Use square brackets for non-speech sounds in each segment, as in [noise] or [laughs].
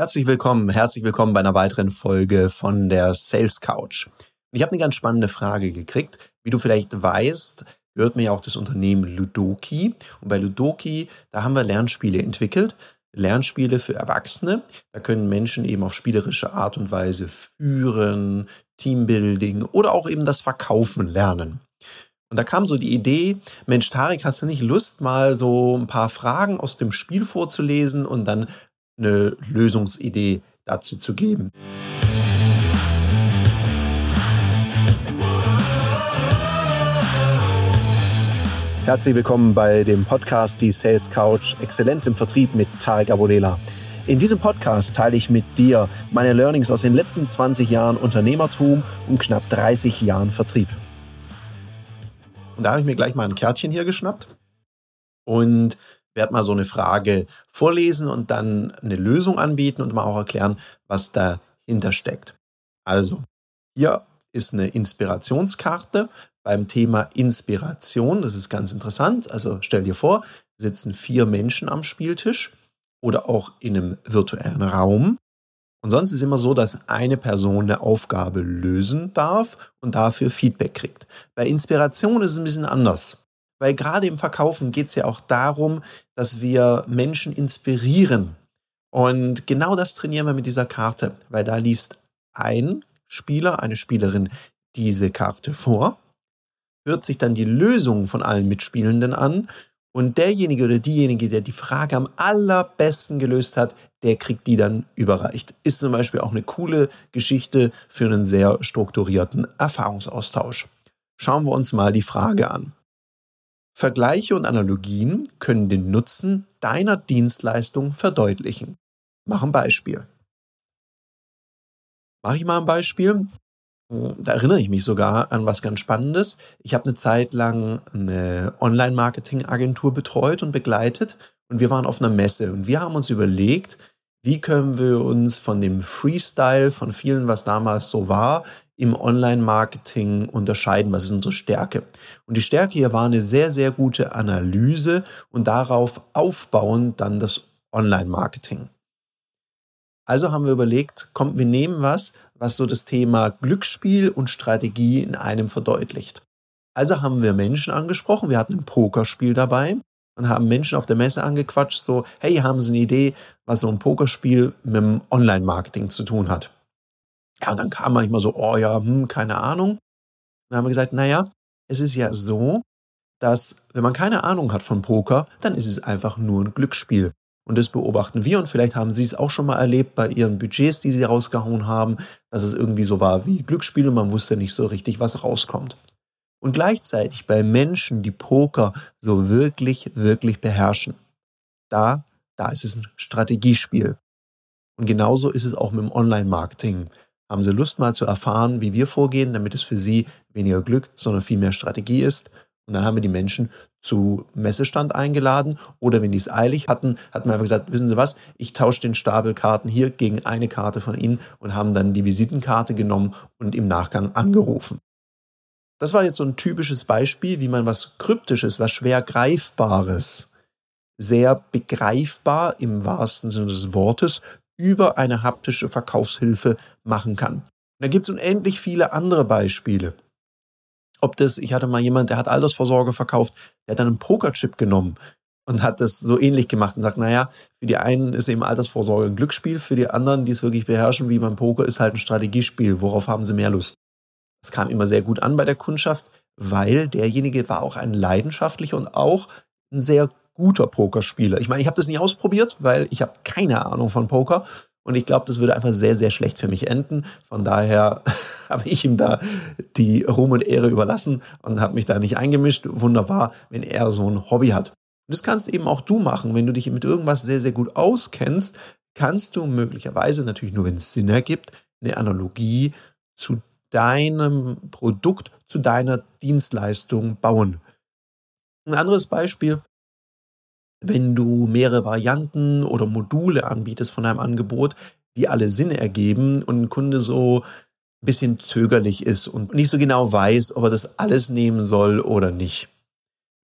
Herzlich willkommen, herzlich willkommen bei einer weiteren Folge von der Sales Couch. Ich habe eine ganz spannende Frage gekriegt. Wie du vielleicht weißt, gehört mir ja auch das Unternehmen Ludoki. Und bei Ludoki, da haben wir Lernspiele entwickelt. Lernspiele für Erwachsene. Da können Menschen eben auf spielerische Art und Weise führen, Teambuilding oder auch eben das Verkaufen lernen. Und da kam so die Idee, Mensch, Tarek, hast du nicht Lust, mal so ein paar Fragen aus dem Spiel vorzulesen und dann eine Lösungsidee dazu zu geben. Herzlich willkommen bei dem Podcast Die Sales Couch Exzellenz im Vertrieb mit Tarek Abodela. In diesem Podcast teile ich mit dir meine Learnings aus den letzten 20 Jahren Unternehmertum und knapp 30 Jahren Vertrieb. Und da habe ich mir gleich mal ein Kärtchen hier geschnappt und werde mal so eine Frage vorlesen und dann eine Lösung anbieten und mal auch erklären, was dahinter steckt. Also, hier ist eine Inspirationskarte beim Thema Inspiration. Das ist ganz interessant. Also stell dir vor, sitzen vier Menschen am Spieltisch oder auch in einem virtuellen Raum. Und sonst ist immer so, dass eine Person eine Aufgabe lösen darf und dafür Feedback kriegt. Bei Inspiration ist es ein bisschen anders. Weil gerade im Verkaufen geht es ja auch darum, dass wir Menschen inspirieren. Und genau das trainieren wir mit dieser Karte, weil da liest ein Spieler, eine Spielerin diese Karte vor, hört sich dann die Lösung von allen Mitspielenden an und derjenige oder diejenige, der die Frage am allerbesten gelöst hat, der kriegt die dann überreicht. Ist zum Beispiel auch eine coole Geschichte für einen sehr strukturierten Erfahrungsaustausch. Schauen wir uns mal die Frage an. Vergleiche und Analogien können den Nutzen deiner Dienstleistung verdeutlichen. Mach ein Beispiel. Mache ich mal ein Beispiel. Da erinnere ich mich sogar an was ganz Spannendes. Ich habe eine Zeit lang eine Online-Marketing-Agentur betreut und begleitet und wir waren auf einer Messe und wir haben uns überlegt, wie können wir uns von dem Freestyle von vielen, was damals so war, im Online-Marketing unterscheiden? Was ist unsere Stärke? Und die Stärke hier war eine sehr, sehr gute Analyse und darauf aufbauend dann das Online-Marketing. Also haben wir überlegt, komm, wir nehmen was, was so das Thema Glücksspiel und Strategie in einem verdeutlicht. Also haben wir Menschen angesprochen, wir hatten ein Pokerspiel dabei und haben Menschen auf der Messe angequatscht, so, hey, haben Sie eine Idee, was so ein Pokerspiel mit dem Online-Marketing zu tun hat? Ja, und dann kam manchmal so, oh ja, hm, keine Ahnung. Dann haben wir gesagt, naja, es ist ja so, dass wenn man keine Ahnung hat von Poker, dann ist es einfach nur ein Glücksspiel. Und das beobachten wir und vielleicht haben Sie es auch schon mal erlebt bei Ihren Budgets, die Sie rausgehauen haben, dass es irgendwie so war wie Glücksspiel und man wusste nicht so richtig, was rauskommt. Und gleichzeitig bei Menschen, die Poker so wirklich, wirklich beherrschen, da, da ist es ein Strategiespiel. Und genauso ist es auch mit dem Online-Marketing. Haben Sie Lust mal zu erfahren, wie wir vorgehen, damit es für Sie weniger Glück, sondern viel mehr Strategie ist? Und dann haben wir die Menschen zu Messestand eingeladen oder wenn die es eilig hatten, hatten wir einfach gesagt, wissen Sie was, ich tausche den Stapel Karten hier gegen eine Karte von Ihnen und haben dann die Visitenkarte genommen und im Nachgang angerufen. Das war jetzt so ein typisches Beispiel, wie man was Kryptisches, was schwer Greifbares, sehr begreifbar im wahrsten Sinne des Wortes über eine haptische Verkaufshilfe machen kann. Und da gibt es unendlich viele andere Beispiele. Ob das, ich hatte mal jemand, der hat Altersvorsorge verkauft, der hat dann einen Pokerchip genommen und hat das so ähnlich gemacht und sagt, naja, für die einen ist eben Altersvorsorge ein Glücksspiel, für die anderen, die es wirklich beherrschen, wie beim Poker, ist halt ein Strategiespiel. Worauf haben sie mehr Lust? Das kam immer sehr gut an bei der Kundschaft, weil derjenige war auch ein leidenschaftlicher und auch ein sehr guter Pokerspieler. Ich meine, ich habe das nie ausprobiert, weil ich habe keine Ahnung von Poker und ich glaube, das würde einfach sehr, sehr schlecht für mich enden. Von daher [laughs] habe ich ihm da die Ruhm und Ehre überlassen und habe mich da nicht eingemischt. Wunderbar, wenn er so ein Hobby hat. Und das kannst eben auch du machen, wenn du dich mit irgendwas sehr, sehr gut auskennst, kannst du möglicherweise, natürlich nur wenn es Sinn ergibt, eine Analogie zu deinem Produkt, zu deiner Dienstleistung bauen. Ein anderes Beispiel, wenn du mehrere Varianten oder Module anbietest von deinem Angebot, die alle Sinn ergeben und ein Kunde so ein bisschen zögerlich ist und nicht so genau weiß, ob er das alles nehmen soll oder nicht.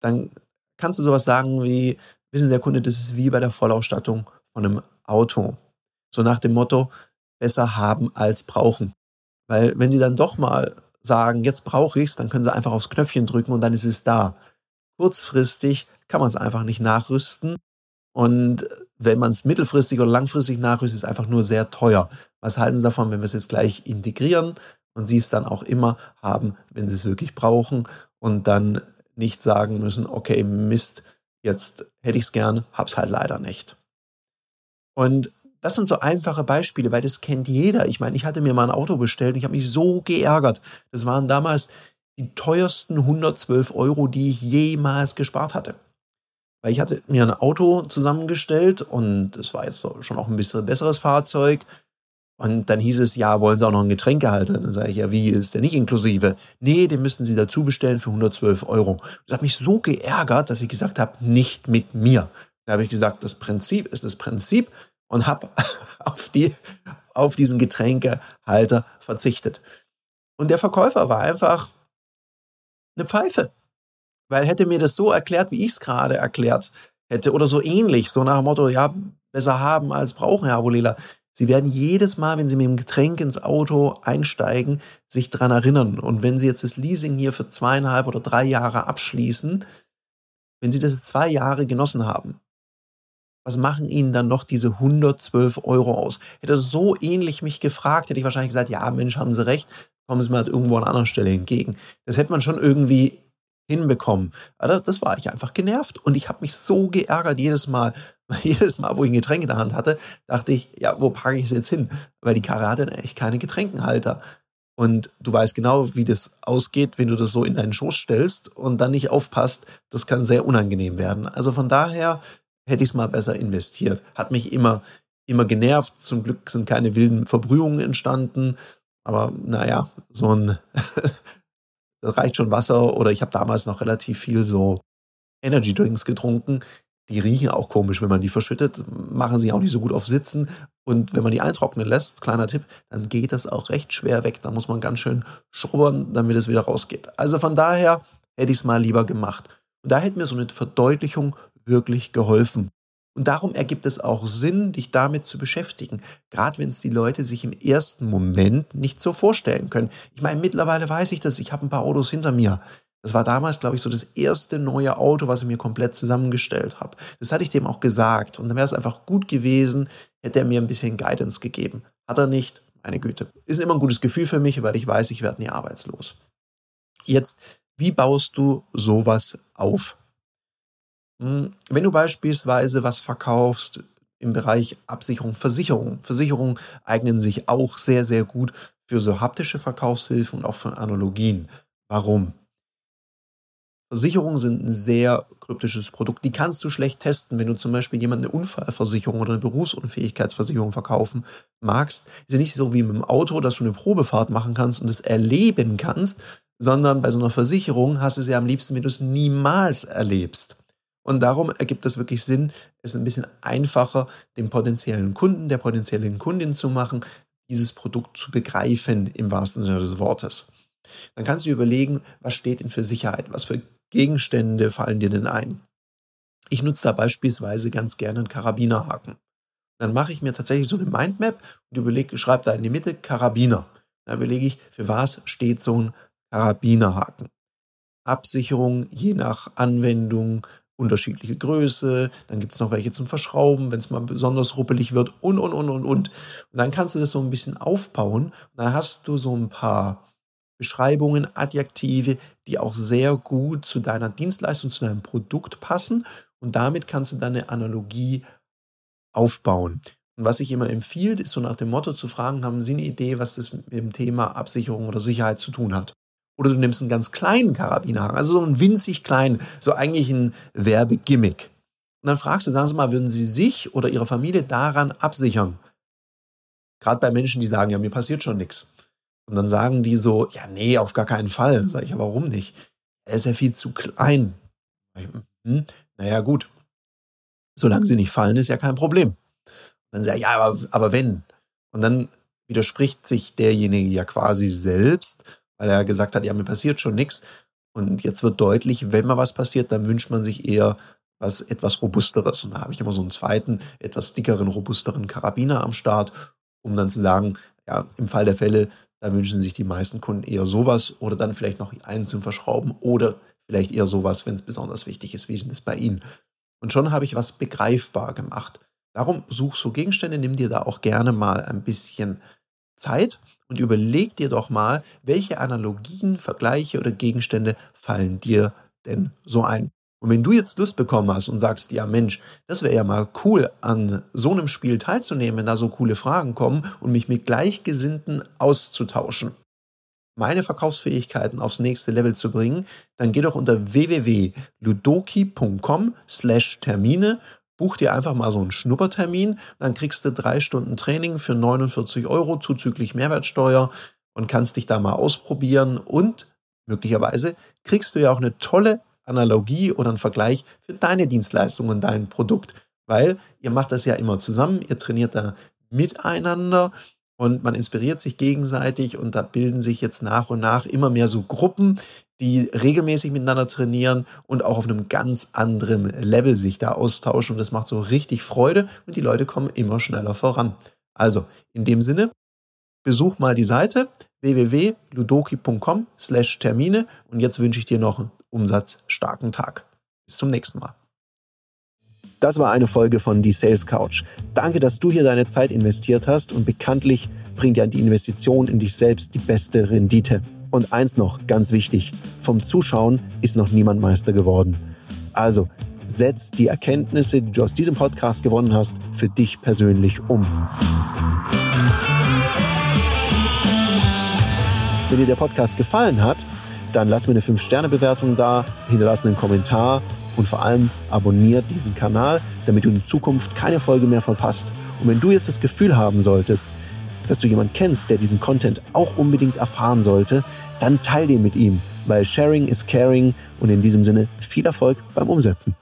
Dann kannst du sowas sagen wie, wissen Sie, der Kunde, das ist wie bei der Vollausstattung von einem Auto. So nach dem Motto, besser haben als brauchen. Weil wenn sie dann doch mal sagen, jetzt brauche ich es, dann können sie einfach aufs Knöpfchen drücken und dann ist es da. Kurzfristig kann man es einfach nicht nachrüsten. Und wenn man es mittelfristig oder langfristig nachrüstet, ist es einfach nur sehr teuer. Was halten Sie davon, wenn wir es jetzt gleich integrieren und Sie es dann auch immer haben, wenn Sie es wirklich brauchen und dann nicht sagen müssen, okay, Mist, jetzt hätte ich es gern, hab's halt leider nicht. Und das sind so einfache Beispiele, weil das kennt jeder. Ich meine, ich hatte mir mal ein Auto bestellt und ich habe mich so geärgert. Das waren damals die teuersten 112 Euro, die ich jemals gespart hatte. Weil ich hatte mir ein Auto zusammengestellt und es war jetzt schon auch ein bisschen besseres Fahrzeug. Und dann hieß es, ja, wollen Sie auch noch einen Getränkehalter? Dann sage ich, ja, wie ist der nicht inklusive? Nee, den müssten Sie dazu bestellen für 112 Euro. Das hat mich so geärgert, dass ich gesagt habe, nicht mit mir. Da habe ich gesagt, das Prinzip ist das Prinzip und habe [laughs] auf, die, auf diesen Getränkehalter verzichtet. Und der Verkäufer war einfach eine Pfeife. Weil hätte mir das so erklärt, wie ich es gerade erklärt hätte, oder so ähnlich, so nach dem Motto, ja, besser haben als brauchen, Herr Abulela. Sie werden jedes Mal, wenn Sie mit dem Getränk ins Auto einsteigen, sich daran erinnern. Und wenn Sie jetzt das Leasing hier für zweieinhalb oder drei Jahre abschließen, wenn Sie das zwei Jahre genossen haben, was machen Ihnen dann noch diese 112 Euro aus? Hätte so ähnlich mich gefragt, hätte ich wahrscheinlich gesagt, ja, Mensch, haben Sie recht, kommen Sie mir halt irgendwo an anderer Stelle entgegen. Das hätte man schon irgendwie hinbekommen. Aber das war ich einfach genervt und ich habe mich so geärgert jedes Mal. [laughs] Jedes Mal, wo ich ein Getränk in der Hand hatte, dachte ich, ja, wo packe ich es jetzt hin? Weil die Karre hatte echt keine Getränkenhalter. Und du weißt genau, wie das ausgeht, wenn du das so in deinen Schoß stellst und dann nicht aufpasst. Das kann sehr unangenehm werden. Also von daher hätte ich es mal besser investiert. Hat mich immer, immer genervt. Zum Glück sind keine wilden Verbrühungen entstanden. Aber naja, so ein [laughs] das reicht schon Wasser oder ich habe damals noch relativ viel so Energy Drinks getrunken. Die riechen auch komisch, wenn man die verschüttet, machen sie auch nicht so gut auf Sitzen. Und wenn man die eintrocknen lässt, kleiner Tipp, dann geht das auch recht schwer weg. Da muss man ganz schön schrubbern, damit es wieder rausgeht. Also von daher hätte ich es mal lieber gemacht. Und da hätte mir so eine Verdeutlichung wirklich geholfen. Und darum ergibt es auch Sinn, dich damit zu beschäftigen, gerade wenn es die Leute sich im ersten Moment nicht so vorstellen können. Ich meine, mittlerweile weiß ich das, ich habe ein paar Autos hinter mir. Das war damals, glaube ich, so das erste neue Auto, was ich mir komplett zusammengestellt habe. Das hatte ich dem auch gesagt. Und dann wäre es einfach gut gewesen, hätte er mir ein bisschen Guidance gegeben. Hat er nicht, meine Güte. Ist immer ein gutes Gefühl für mich, weil ich weiß, ich werde nie arbeitslos. Jetzt, wie baust du sowas auf? Hm, wenn du beispielsweise was verkaufst im Bereich Absicherung, Versicherung, Versicherungen eignen sich auch sehr, sehr gut für so haptische Verkaufshilfen und auch für Analogien. Warum? Versicherungen sind ein sehr kryptisches Produkt. Die kannst du schlecht testen. Wenn du zum Beispiel jemand eine Unfallversicherung oder eine Berufsunfähigkeitsversicherung verkaufen magst, ist ja nicht so wie mit dem Auto, dass du eine Probefahrt machen kannst und es erleben kannst, sondern bei so einer Versicherung hast du es ja am liebsten, wenn du es niemals erlebst. Und darum ergibt es wirklich Sinn, es ein bisschen einfacher dem potenziellen Kunden, der potenziellen Kundin zu machen, dieses Produkt zu begreifen im wahrsten Sinne des Wortes. Dann kannst du überlegen, was steht denn für Sicherheit, was für Gegenstände fallen dir denn ein. Ich nutze da beispielsweise ganz gerne einen Karabinerhaken. Dann mache ich mir tatsächlich so eine Mindmap und überlege, schreibe da in die Mitte Karabiner. Dann überlege ich, für was steht so ein Karabinerhaken. Absicherung je nach Anwendung, unterschiedliche Größe, dann gibt es noch welche zum Verschrauben, wenn es mal besonders ruppelig wird und, und, und, und, und. Und dann kannst du das so ein bisschen aufbauen. Dann hast du so ein paar Beschreibungen, Adjektive, die auch sehr gut zu deiner Dienstleistung, zu deinem Produkt passen. Und damit kannst du dann eine Analogie aufbauen. Und was ich immer empfiehlt, ist so nach dem Motto zu fragen, haben Sie eine Idee, was das mit dem Thema Absicherung oder Sicherheit zu tun hat? Oder du nimmst einen ganz kleinen Karabinerhaken, also so einen winzig kleinen, so eigentlich ein Werbegimmick. Und dann fragst du, sagen Sie mal, würden Sie sich oder Ihre Familie daran absichern? Gerade bei Menschen, die sagen, ja, mir passiert schon nichts. Und dann sagen die so, ja, nee, auf gar keinen Fall. Sage ich, ja, warum nicht? Er ist ja viel zu klein. Hm, naja, gut. Solange sie nicht fallen, ist ja kein Problem. dann sage ich, ja, aber, aber wenn. Und dann widerspricht sich derjenige ja quasi selbst weil er gesagt hat, ja, mir passiert schon nichts. Und jetzt wird deutlich, wenn mal was passiert, dann wünscht man sich eher was etwas robusteres. Und da habe ich immer so einen zweiten, etwas dickeren, robusteren Karabiner am Start, um dann zu sagen, ja, im Fall der Fälle, da wünschen sich die meisten Kunden eher sowas oder dann vielleicht noch einen zum Verschrauben oder vielleicht eher sowas, wenn es besonders wichtig ist. Wie ist es bei Ihnen? Und schon habe ich was begreifbar gemacht. Darum such so Gegenstände, nimm dir da auch gerne mal ein bisschen Zeit und überleg dir doch mal, welche Analogien, Vergleiche oder Gegenstände fallen dir denn so ein. Und wenn du jetzt Lust bekommen hast und sagst, ja Mensch, das wäre ja mal cool, an so einem Spiel teilzunehmen, wenn da so coole Fragen kommen und mich mit Gleichgesinnten auszutauschen, meine Verkaufsfähigkeiten aufs nächste Level zu bringen, dann geh doch unter www.ludoki.com slash Termine Buch dir einfach mal so einen Schnuppertermin, dann kriegst du drei Stunden Training für 49 Euro zuzüglich Mehrwertsteuer und kannst dich da mal ausprobieren. Und möglicherweise kriegst du ja auch eine tolle Analogie oder einen Vergleich für deine Dienstleistung und dein Produkt, weil ihr macht das ja immer zusammen, ihr trainiert da miteinander und man inspiriert sich gegenseitig und da bilden sich jetzt nach und nach immer mehr so Gruppen, die regelmäßig miteinander trainieren und auch auf einem ganz anderen Level sich da austauschen und das macht so richtig Freude und die Leute kommen immer schneller voran. Also in dem Sinne, besuch mal die Seite www.ludoki.com slash Termine und jetzt wünsche ich dir noch einen umsatzstarken Tag. Bis zum nächsten Mal. Das war eine Folge von Die Sales Couch. Danke, dass du hier deine Zeit investiert hast und bekanntlich bringt ja die Investition in dich selbst die beste Rendite. Und eins noch, ganz wichtig, vom Zuschauen ist noch niemand Meister geworden. Also setz die Erkenntnisse, die du aus diesem Podcast gewonnen hast, für dich persönlich um. Wenn dir der Podcast gefallen hat, dann lass mir eine 5-Sterne-Bewertung da, hinterlass einen Kommentar und vor allem abonniert diesen Kanal, damit du in Zukunft keine Folge mehr verpasst. Und wenn du jetzt das Gefühl haben solltest, dass du jemanden kennst, der diesen Content auch unbedingt erfahren sollte, dann teil den mit ihm, weil Sharing is Caring und in diesem Sinne viel Erfolg beim Umsetzen.